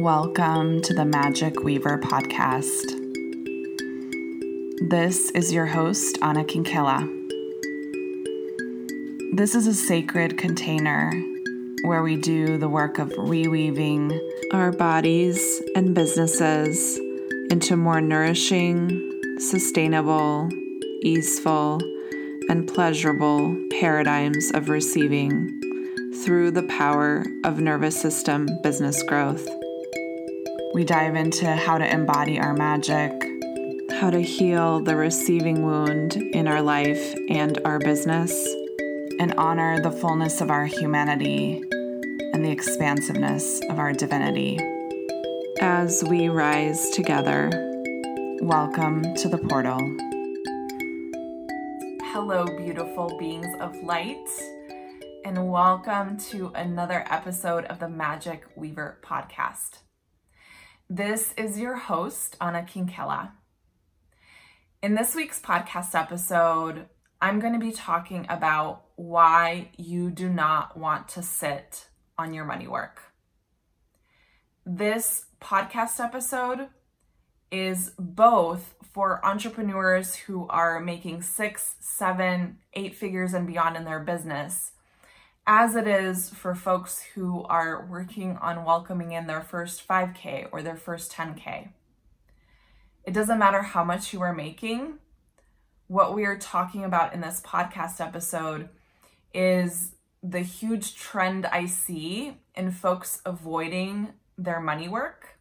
Welcome to the Magic Weaver podcast. This is your host, Anna Kinkela. This is a sacred container where we do the work of reweaving our bodies and businesses into more nourishing, sustainable, easeful, and pleasurable paradigms of receiving through the power of nervous system business growth. We dive into how to embody our magic, how to heal the receiving wound in our life and our business, and honor the fullness of our humanity and the expansiveness of our divinity. As we rise together, welcome to the portal. Hello, beautiful beings of light and welcome to another episode of the Magic Weaver podcast. This is your host, Anna Kinkela. In this week's podcast episode, I'm going to be talking about why you do not want to sit on your money work. This podcast episode is both for entrepreneurs who are making six, seven, eight figures and beyond in their business as it is for folks who are working on welcoming in their first 5K or their first 10K. It doesn't matter how much you are making. What we are talking about in this podcast episode is the huge trend I see in folks avoiding their money work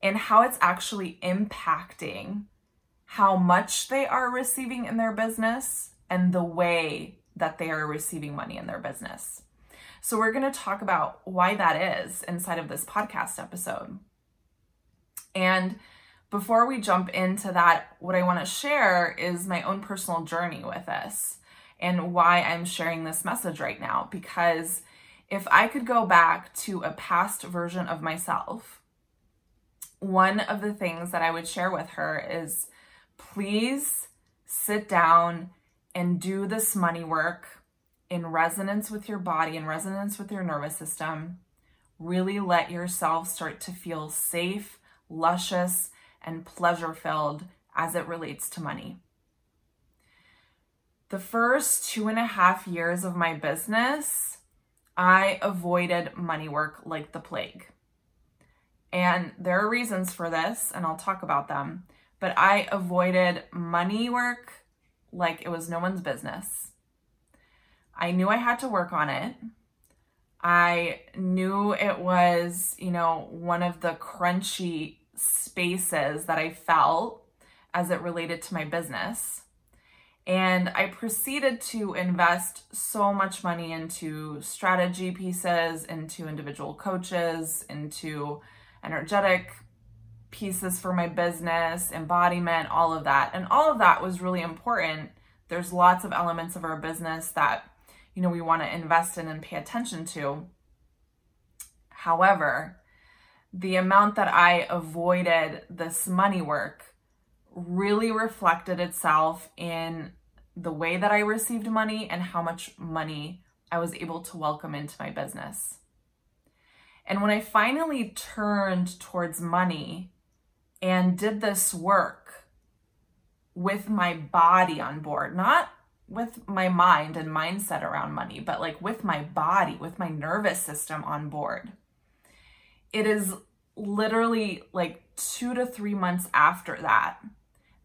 and how it's actually impacting how much they are receiving in their business and the way that they are receiving money in their business. So, we're going to talk about why that is inside of this podcast episode. And before we jump into that, what I want to share is my own personal journey with this and why I'm sharing this message right now. Because if I could go back to a past version of myself, one of the things that I would share with her is please sit down and do this money work in resonance with your body, in resonance with your nervous system. Really let yourself start to feel safe, luscious, and pleasure filled as it relates to money. The first two and a half years of my business, I avoided money work like the plague. And there are reasons for this, and I'll talk about them. But I avoided money work like it was no one's business. I knew I had to work on it. I knew it was, you know, one of the crunchy spaces that I felt as it related to my business. And I proceeded to invest so much money into strategy pieces, into individual coaches, into energetic pieces for my business, embodiment, all of that. And all of that was really important. There's lots of elements of our business that, you know, we want to invest in and pay attention to. However, the amount that I avoided this money work really reflected itself in the way that I received money and how much money I was able to welcome into my business. And when I finally turned towards money and did this work with my body on board, not with my mind and mindset around money, but like with my body, with my nervous system on board. It is literally like two to three months after that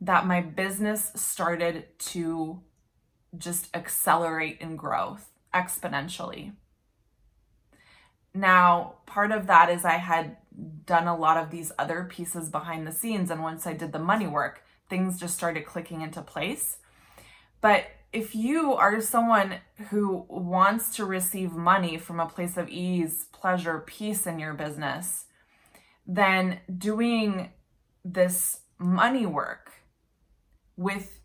that my business started to just accelerate in growth exponentially. Now, part of that is I had done a lot of these other pieces behind the scenes. And once I did the money work, things just started clicking into place. But if you are someone who wants to receive money from a place of ease, pleasure, peace in your business, then doing this money work with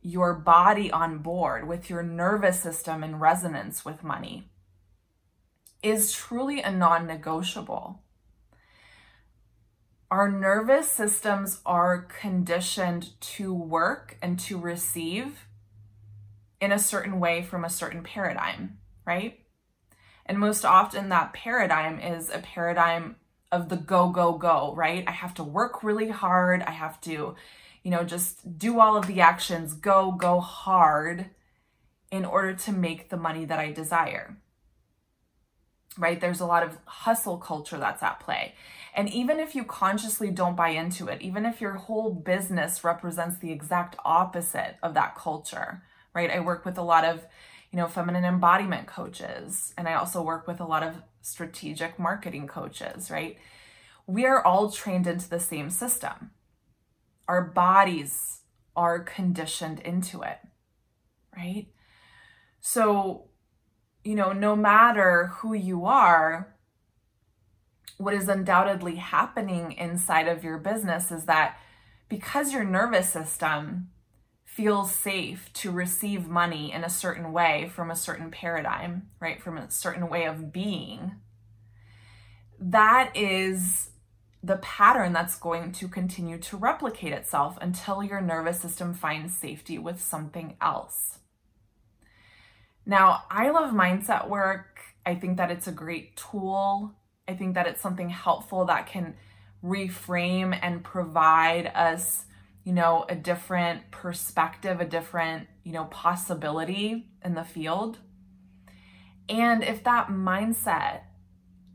your body on board, with your nervous system in resonance with money, is truly a non negotiable. Our nervous systems are conditioned to work and to receive in a certain way from a certain paradigm, right? And most often, that paradigm is a paradigm of the go, go, go, right? I have to work really hard. I have to, you know, just do all of the actions, go, go hard in order to make the money that I desire. Right? There's a lot of hustle culture that's at play. And even if you consciously don't buy into it, even if your whole business represents the exact opposite of that culture, right? I work with a lot of, you know, feminine embodiment coaches, and I also work with a lot of strategic marketing coaches, right? We are all trained into the same system. Our bodies are conditioned into it, right? So, you know, no matter who you are, what is undoubtedly happening inside of your business is that because your nervous system feels safe to receive money in a certain way from a certain paradigm, right? From a certain way of being, that is the pattern that's going to continue to replicate itself until your nervous system finds safety with something else. Now, I love mindset work. I think that it's a great tool. I think that it's something helpful that can reframe and provide us you know, a different perspective, a different, you know, possibility in the field. And if that mindset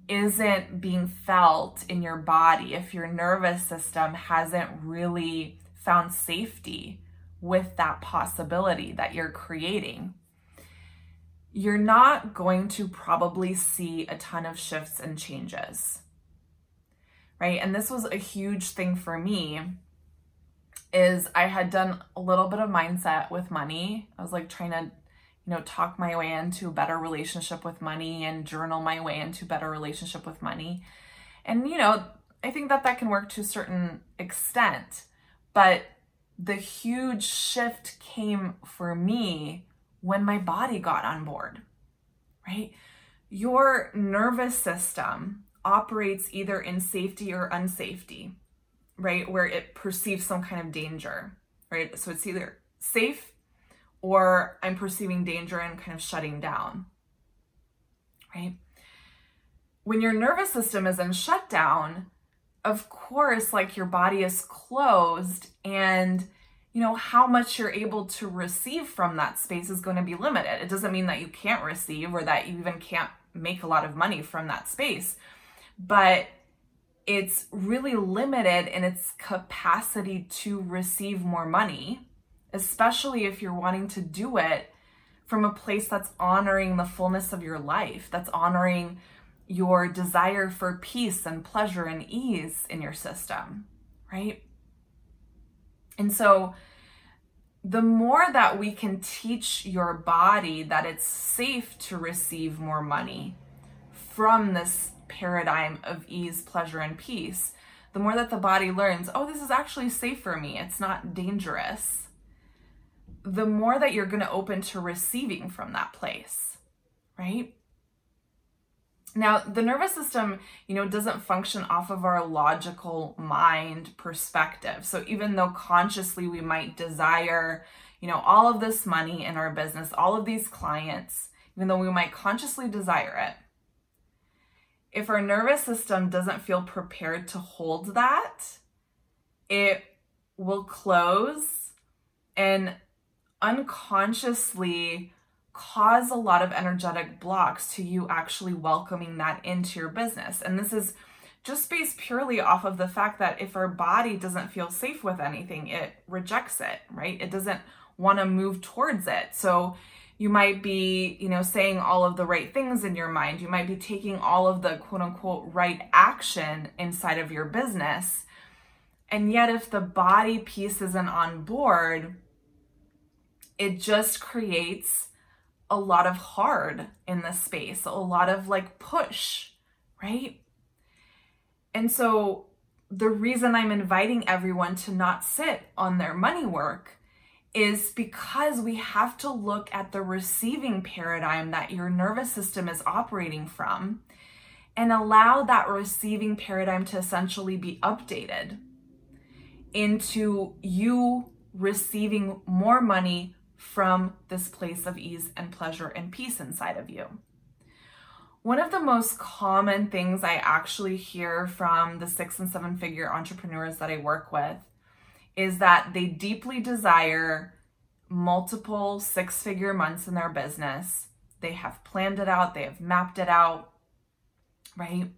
isn't being felt in your body, if your nervous system hasn't really found safety with that possibility that you're creating, you're not going to probably see a ton of shifts and changes. Right? And this was a huge thing for me is I had done a little bit of mindset with money. I was like trying to, you know, talk my way into a better relationship with money and journal my way into a better relationship with money. And, you know, I think that that can work to a certain extent. But the huge shift came for me when my body got on board, right? Your nervous system operates either in safety or unsafety right? Where it perceives some kind of danger, right? So it's either safe or I'm perceiving danger and kind of shutting down, right? When your nervous system is in shutdown, of course, like your body is closed and you know how much you're able to receive from that space is going to be limited. It doesn't mean that you can't receive or that you even can't make a lot of money from that space. But it's really limited in its capacity to receive more money, especially if you're wanting to do it from a place that's honoring the fullness of your life, that's honoring your desire for peace and pleasure and ease in your system, right? And so, the more that we can teach your body that it's safe to receive more money from this paradigm of ease, pleasure, and peace, the more that the body learns, oh, this is actually safe for me, it's not dangerous, the more that you're going to open to receiving from that place, right? Now, the nervous system, you know, doesn't function off of our logical mind perspective. So even though consciously we might desire, you know, all of this money in our business, all of these clients, even though we might consciously desire it, if our nervous system doesn't feel prepared to hold that, it will close and unconsciously cause a lot of energetic blocks to you actually welcoming that into your business. And this is just based purely off of the fact that if our body doesn't feel safe with anything, it rejects it, right? It doesn't want to move towards it. So you might be, you know, saying all of the right things in your mind. You might be taking all of the quote unquote right action inside of your business. And yet, if the body piece isn't on board, it just creates a lot of hard in this space, a lot of like push, right? And so, the reason I'm inviting everyone to not sit on their money work is because we have to look at the receiving paradigm that your nervous system is operating from and allow that receiving paradigm to essentially be updated into you receiving more money from this place of ease and pleasure and peace inside of you. One of the most common things I actually hear from the six and seven figure entrepreneurs that I work with is that they deeply desire multiple six figure months in their business. They have planned it out, they have mapped it out, right?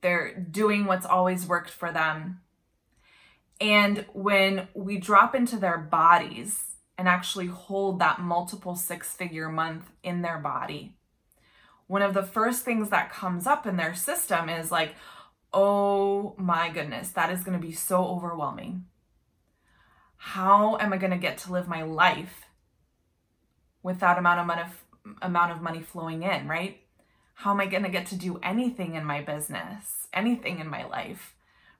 They're doing what's always worked for them. And when we drop into their bodies and actually hold that multiple six figure month in their body, one of the first things that comes up in their system is like, oh my goodness, that is going to be so overwhelming. How am I going to get to live my life with that amount of money, amount of money flowing in, right? How am I going to get to do anything in my business, anything in my life,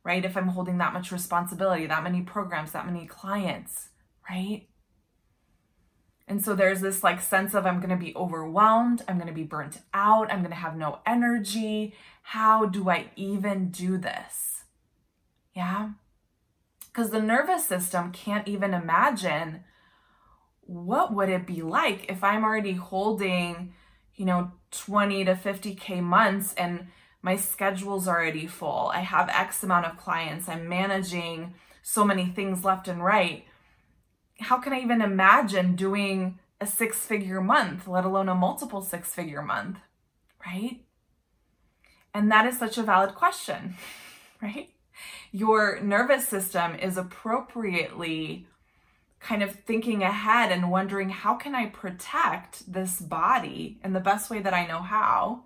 right? If I'm holding that much responsibility, that many programs, that many clients, right? And so there's this like sense of I'm going to be overwhelmed, I'm going to be burnt out, I'm going to have no energy. How do I even do this? Yeah. Cuz the nervous system can't even imagine what would it be like if I'm already holding, you know, 20 to 50k months and my schedule's already full. I have X amount of clients. I'm managing so many things left and right how can I even imagine doing a six figure month, let alone a multiple six figure month, right? And that is such a valid question, right? Your nervous system is appropriately kind of thinking ahead and wondering how can I protect this body in the best way that I know how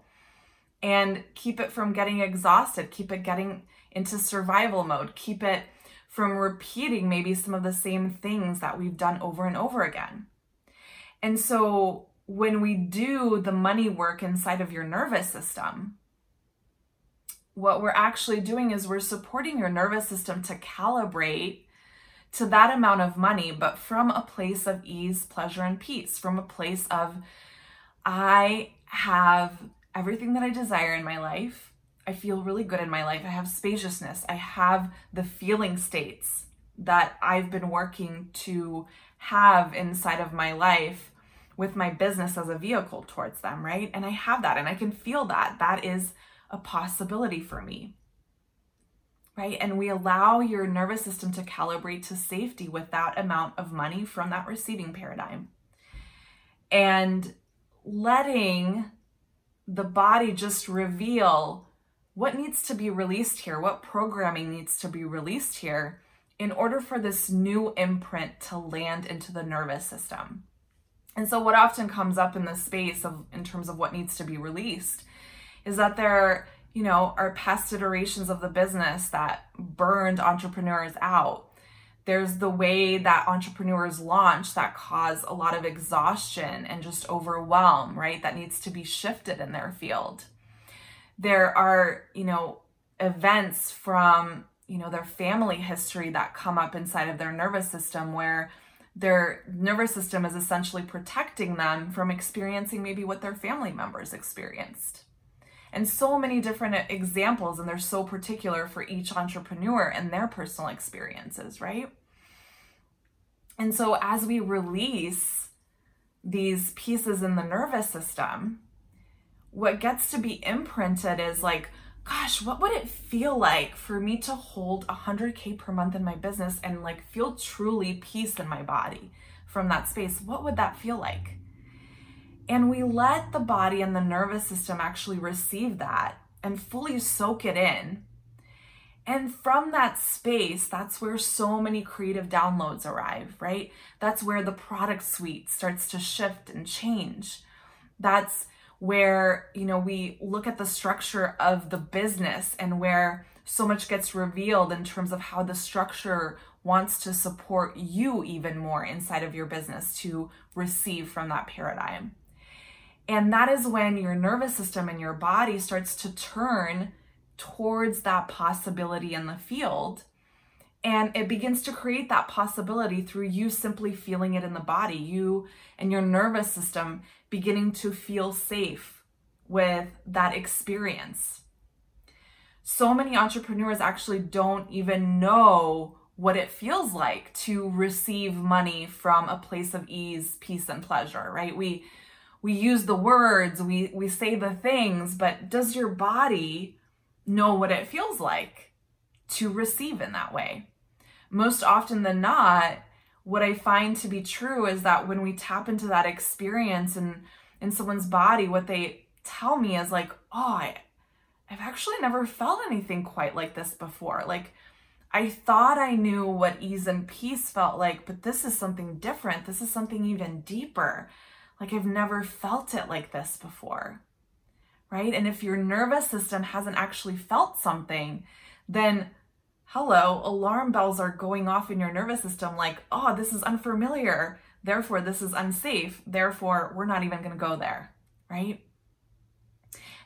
and keep it from getting exhausted, keep it getting into survival mode, keep it from repeating maybe some of the same things that we've done over and over again. And so when we do the money work inside of your nervous system, what we're actually doing is we're supporting your nervous system to calibrate to that amount of money, but from a place of ease, pleasure, and peace, from a place of, I have everything that I desire in my life. I feel really good in my life. I have spaciousness. I have the feeling states that I've been working to have inside of my life with my business as a vehicle towards them, right? And I have that and I can feel that. That is a possibility for me. Right? And we allow your nervous system to calibrate to safety with that amount of money from that receiving paradigm. And letting the body just reveal what needs to be released here? What programming needs to be released here in order for this new imprint to land into the nervous system? And so, what often comes up in the space of in terms of what needs to be released is that there, you know, are past iterations of the business that burned entrepreneurs out. There's the way that entrepreneurs launch that cause a lot of exhaustion and just overwhelm, right? That needs to be shifted in their field there are, you know, events from, you know, their family history that come up inside of their nervous system where their nervous system is essentially protecting them from experiencing maybe what their family members experienced. And so many different examples, and they're so particular for each entrepreneur and their personal experiences, right? And so, as we release these pieces in the nervous system, what gets to be imprinted is like, gosh, what would it feel like for me to hold 100K per month in my business and like feel truly peace in my body from that space? What would that feel like? And we let the body and the nervous system actually receive that and fully soak it in. And from that space, that's where so many creative downloads arrive, right? That's where the product suite starts to shift and change. That's where you know we look at the structure of the business and where so much gets revealed in terms of how the structure wants to support you even more inside of your business to receive from that paradigm. And that is when your nervous system and your body starts to turn towards that possibility in the field. And it begins to create that possibility through you simply feeling it in the body, you and your nervous system beginning to feel safe with that experience. So many entrepreneurs actually don't even know what it feels like to receive money from a place of ease, peace and pleasure, right? We we use the words, we we say the things, but does your body know what it feels like to receive in that way? Most often than not, what I find to be true is that when we tap into that experience and in someone's body, what they tell me is like, oh, I, I've actually never felt anything quite like this before. Like, I thought I knew what ease and peace felt like, but this is something different. This is something even deeper. Like, I've never felt it like this before. Right? And if your nervous system hasn't actually felt something, then hello, alarm bells are going off in your nervous system like, oh, this is unfamiliar. Therefore, this is unsafe. Therefore, we're not even going to go there. Right?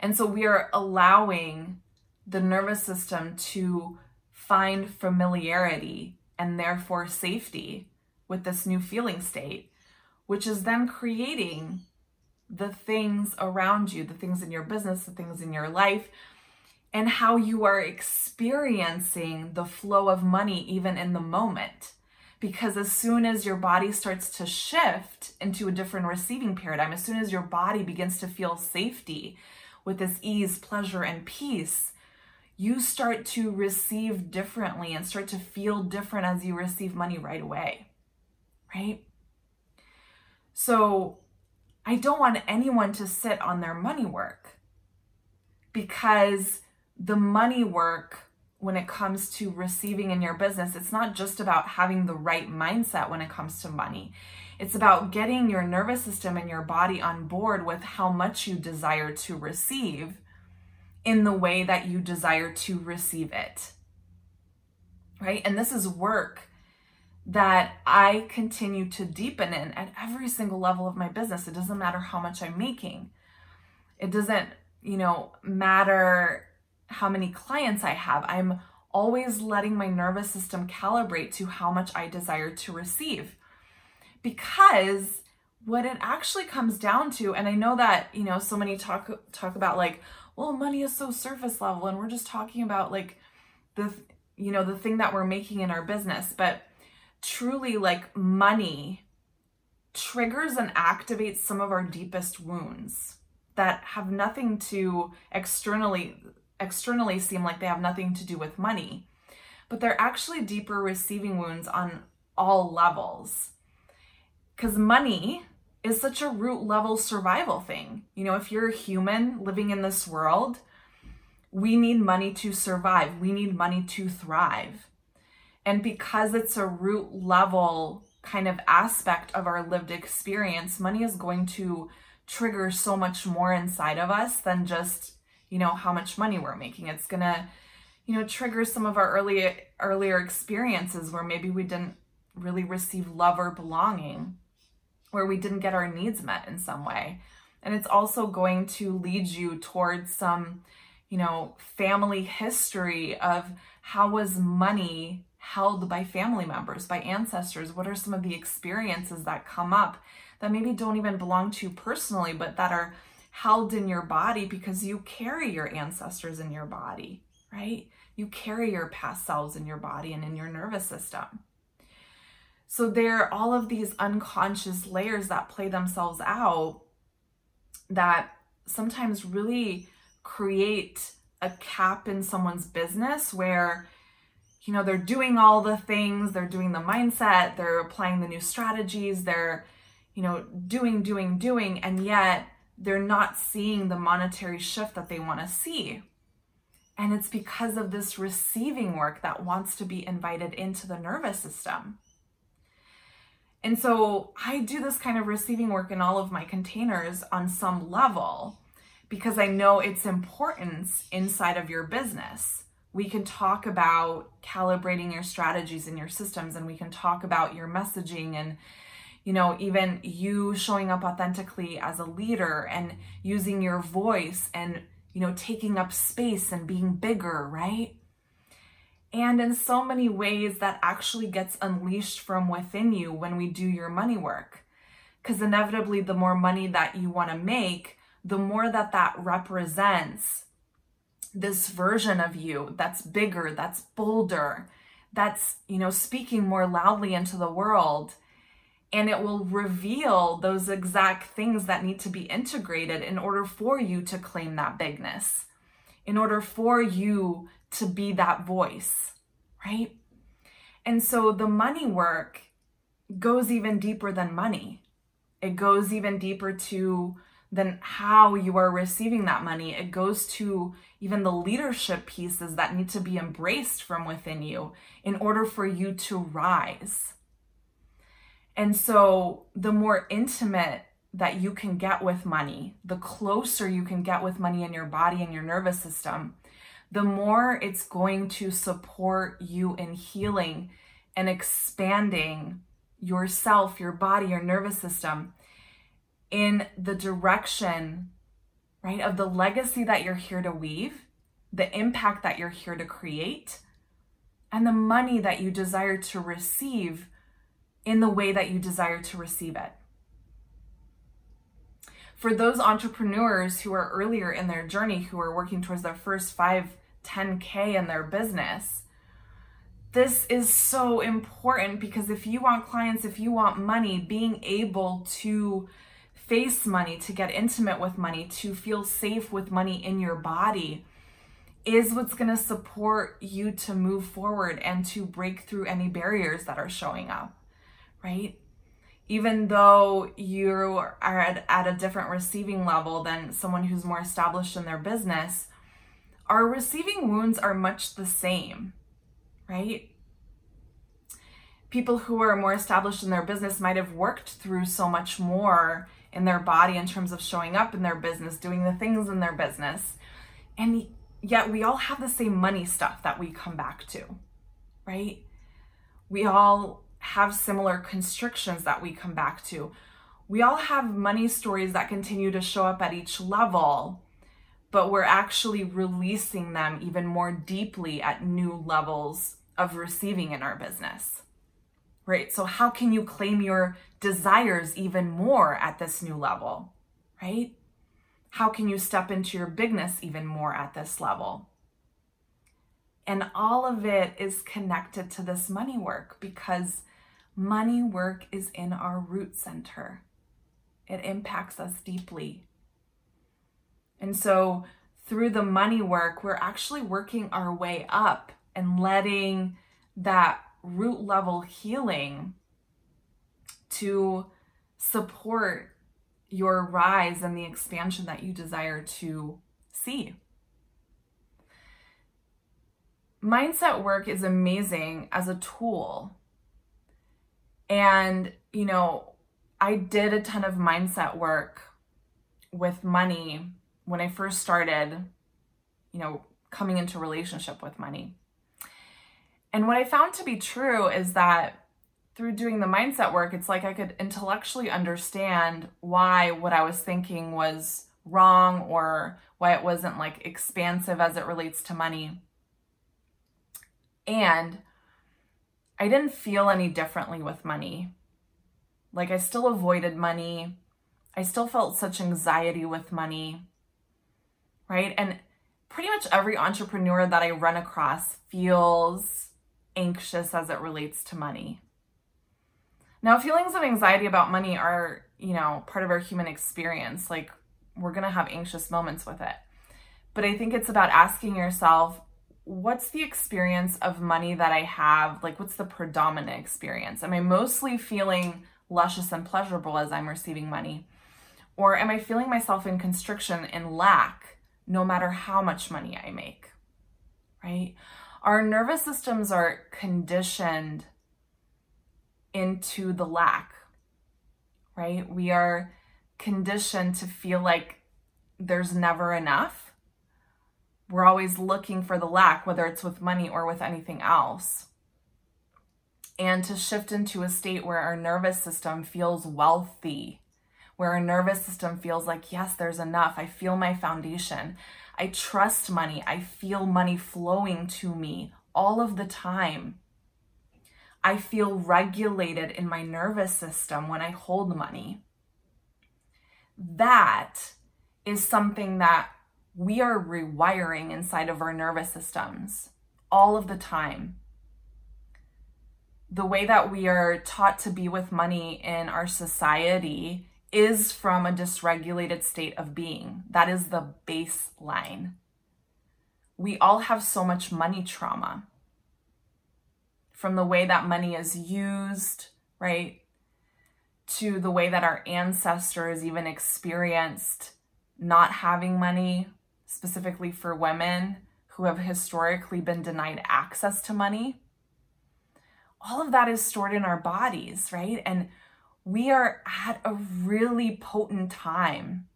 And so we are allowing the nervous system to find familiarity and therefore safety with this new feeling state, which is then creating the things around you, the things in your business, the things in your life, and how you are experiencing the flow of money even in the moment. Because as soon as your body starts to shift into a different receiving paradigm, as soon as your body begins to feel safety, with this ease, pleasure, and peace, you start to receive differently and start to feel different as you receive money right away. Right? So, I don't want anyone to sit on their money work because the money work, when it comes to receiving in your business, it's not just about having the right mindset when it comes to money. It's about getting your nervous system and your body on board with how much you desire to receive in the way that you desire to receive it. Right? And this is work that I continue to deepen in at every single level of my business. It doesn't matter how much I'm making. It doesn't, you know, matter how many clients I have. I'm always letting my nervous system calibrate to how much I desire to receive because what it actually comes down to and i know that you know so many talk talk about like well money is so surface level and we're just talking about like the you know the thing that we're making in our business but truly like money triggers and activates some of our deepest wounds that have nothing to externally externally seem like they have nothing to do with money but they're actually deeper receiving wounds on all levels because money is such a root level survival thing. You know, if you're a human living in this world, we need money to survive, we need money to thrive. And because it's a root level kind of aspect of our lived experience, money is going to trigger so much more inside of us than just, you know, how much money we're making. It's going to, you know, trigger some of our early earlier experiences where maybe we didn't really receive love or belonging where we didn't get our needs met in some way. And it's also going to lead you towards some, you know, family history of how was money held by family members, by ancestors? What are some of the experiences that come up that maybe don't even belong to you personally, but that are held in your body because you carry your ancestors in your body, right? You carry your past selves in your body and in your nervous system. So there are all of these unconscious layers that play themselves out that sometimes really create a cap in someone's business where you know they're doing all the things they're doing the mindset they're applying the new strategies they're you know doing doing doing and yet they're not seeing the monetary shift that they want to see and it's because of this receiving work that wants to be invited into the nervous system and so I do this kind of receiving work in all of my containers on some level because I know its importance inside of your business. We can talk about calibrating your strategies and your systems, and we can talk about your messaging and you know, even you showing up authentically as a leader and using your voice and, you know, taking up space and being bigger, right? and in so many ways that actually gets unleashed from within you when we do your money work. Because inevitably, the more money that you want to make, the more that that represents this version of you that's bigger, that's bolder, that's, you know, speaking more loudly into the world. And it will reveal those exact things that need to be integrated in order for you to claim that bigness, in order for you to be that voice, right? And so the money work goes even deeper than money. It goes even deeper to than how you are receiving that money. It goes to even the leadership pieces that need to be embraced from within you in order for you to rise. And so, the more intimate that you can get with money, the closer you can get with money in your body and your nervous system, the more it's going to support you in healing and expanding yourself, your body, your nervous system in the direction, right, of the legacy that you're here to weave, the impact that you're here to create, and the money that you desire to receive in the way that you desire to receive it. For those entrepreneurs who are earlier in their journey, who are working towards their first 5, 10K in their business, this is so important because if you want clients, if you want money, being able to face money, to get intimate with money, to feel safe with money in your body is what's going to support you to move forward and to break through any barriers that are showing up right? Even though you are at, at a different receiving level than someone who's more established in their business, our receiving wounds are much the same, right? People who are more established in their business might have worked through so much more in their body in terms of showing up in their business, doing the things in their business. And yet we all have the same money stuff that we come back to, right? We all have similar constrictions that we come back to. We all have money stories that continue to show up at each level, but we're actually releasing them even more deeply at new levels of receiving in our business. Right? So, how can you claim your desires even more at this new level? Right? How can you step into your bigness even more at this level? And all of it is connected to this money work because Money work is in our root center, it impacts us deeply. And so, through the money work, we're actually working our way up and letting that root level healing to support your rise and the expansion that you desire to see. Mindset work is amazing as a tool and, you know, I did a ton of mindset work with money when I first started, you know, coming into relationship with money. And what I found to be true is that through doing the mindset work, it's like I could intellectually understand why what I was thinking was wrong or why it wasn't like expansive as it relates to money. And I didn't feel any differently with money. Like, I still avoided money. I still felt such anxiety with money, right? And pretty much every entrepreneur that I run across feels anxious as it relates to money. Now, feelings of anxiety about money are, you know, part of our human experience. Like, we're going to have anxious moments with it. But I think it's about asking yourself, what's the experience of money that I have? Like, what's the predominant experience? Am I mostly feeling luscious and pleasurable as I'm receiving money? Or am I feeling myself in constriction and lack no matter how much money I make? Right? Our nervous systems are conditioned into the lack, right? We are conditioned to feel like there's never enough we're always looking for the lack, whether it's with money or with anything else. And to shift into a state where our nervous system feels wealthy, where our nervous system feels like, yes, there's enough. I feel my foundation. I trust money. I feel money flowing to me all of the time. I feel regulated in my nervous system when I hold money. That is something that we are rewiring inside of our nervous systems all of the time. the way that we are taught to be with money in our society is from a dysregulated state of being. That is the baseline. We all have so much money trauma from the way that money is used, right? To the way that our ancestors even experienced not having money, specifically for women who have historically been denied access to money. All of that is stored in our bodies, right? And we are at a really potent time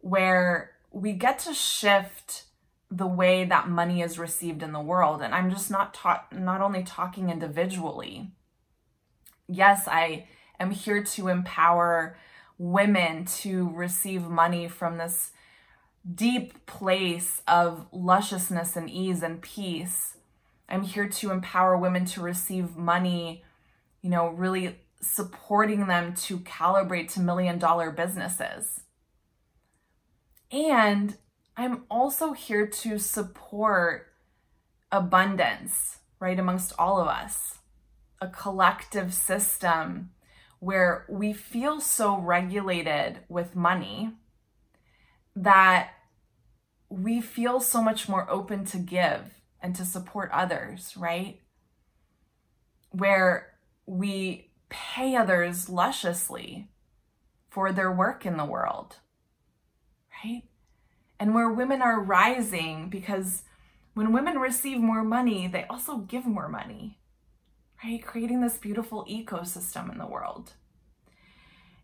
where we get to shift the way that money is received in the world. And i'm just not ta- not only talking individually. Yes i am here to empower women to receive money from this deep place of lusciousness and ease and peace. I'm here to empower women to receive money, you know, really supporting them to calibrate to million dollar businesses. And I'm also here to support abundance, right, amongst all of us, a collective system where we feel so regulated with money that we feel so much more open to give and to support others, right? Where we pay others lusciously for their work in the world, right? And where women are rising because when women receive more money, they also give more money, right? Creating this beautiful ecosystem in the world.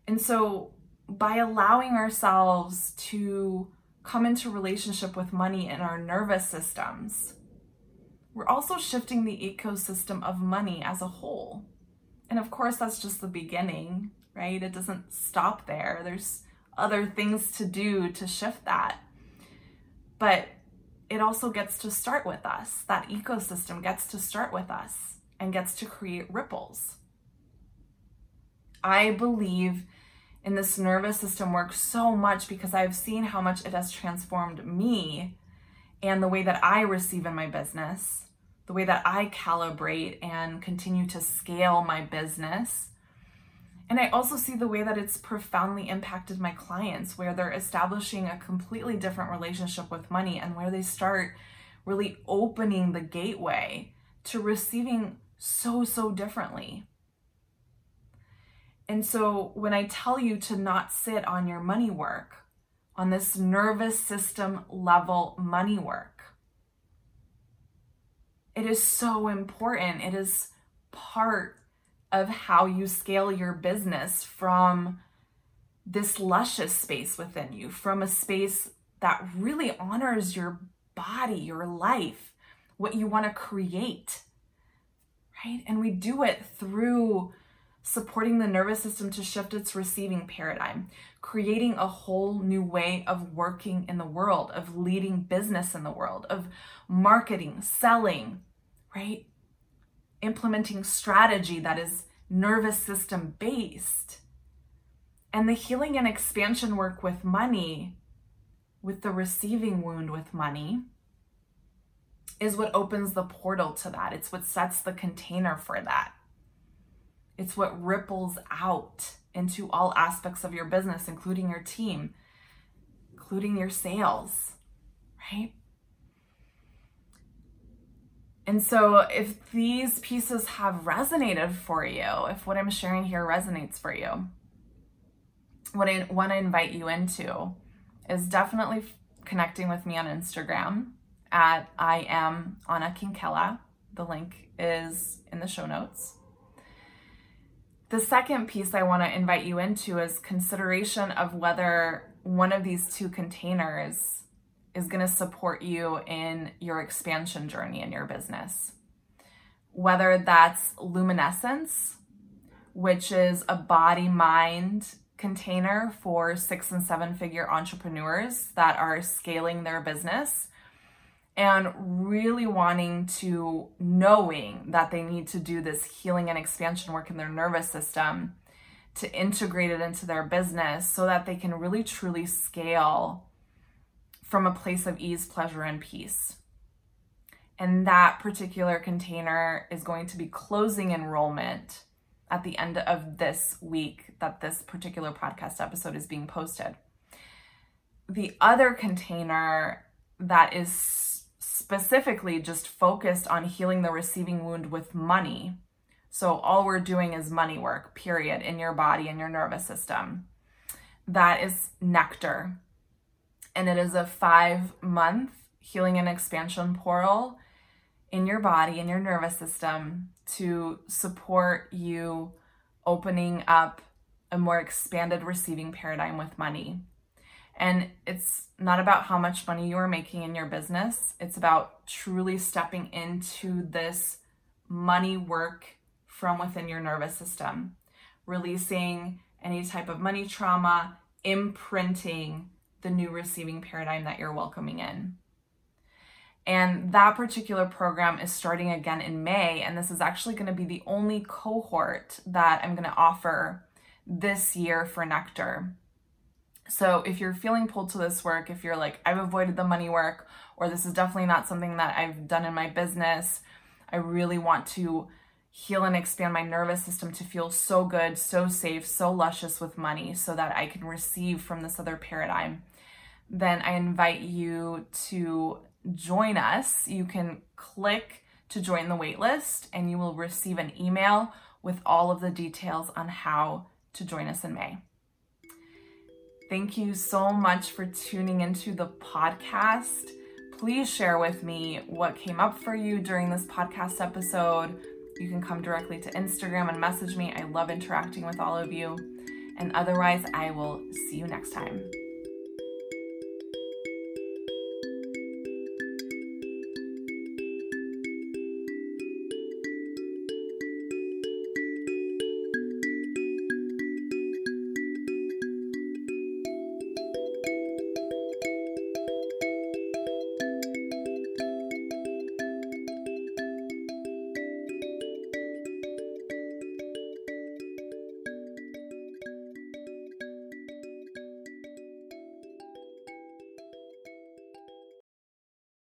And so, by allowing ourselves to come into relationship with money in our nervous systems, we're also shifting the ecosystem of money as a whole. And of course, that's just the beginning, right? It doesn't stop there. There's other things to do to shift that. But it also gets to start with us. That ecosystem gets to start with us and gets to create ripples. I believe in this nervous system work so much because I've seen how much it has transformed me and the way that I receive in my business, the way that I calibrate and continue to scale my business. And I also see the way that it's profoundly impacted my clients, where they're establishing a completely different relationship with money and where they start really opening the gateway to receiving so, so differently. And so when I tell you to not sit on your money work, on this nervous system level money work. It is so important. It is part of how you scale your business from this luscious space within you, from a space that really honors your body, your life, what you want to create, right? And we do it through supporting the nervous system to shift its receiving paradigm, creating a whole new way of working in the world, of leading business in the world, of marketing, selling, right? Implementing strategy that is nervous system based. And the healing and expansion work with money, with the receiving wound with money, is what opens the portal to that. It's what sets the container for that. It's what ripples out into all aspects of your business, including your team, including your sales, right? And so, if these pieces have resonated for you, if what I'm sharing here resonates for you, what I want to invite you into is definitely connecting with me on Instagram at I am Anna Kinkela. The link is in the show notes. The second piece I want to invite you into is consideration of whether one of these two containers is going to support you in your expansion journey in your business. Whether that's luminescence, which is a body mind container for six and seven figure entrepreneurs that are scaling their business and really wanting to knowing that they need to do this healing and expansion work in their nervous system to integrate it into their business so that they can really truly scale from a place of ease, pleasure, and peace. And that particular container is going to be closing enrollment at the end of this week that this particular podcast episode is being posted. The other container that is specifically just focused on healing the receiving wound with money. So, all we're doing is money work, period, in your body and your nervous system. That is Nectar. And it is a five month healing and expansion portal in your body and your nervous system to support you opening up a more expanded receiving paradigm with money. And it's not about how much money you are making in your business, it's about truly stepping into this money work from within your nervous system, releasing any type of money trauma, imprinting the new receiving paradigm that you're welcoming in. And that particular program is starting again in May. And this is actually going to be the only cohort that I'm going to offer this year for Nectar. So if you're feeling pulled to this work, if you're like, I've avoided the money work, or this is definitely not something that I've done in my business, I really want to heal and expand my nervous system to feel so good, so safe, so luscious with money so that I can receive from this other paradigm, then I invite you to join us. You can click to join the waitlist and you will receive an email with all of the details on how to join us in May. Thank you so much for tuning into the podcast. Please share with me what came up for you during this podcast episode. You can come directly to Instagram and message me. I love interacting with all of you. And otherwise, I will see you next time.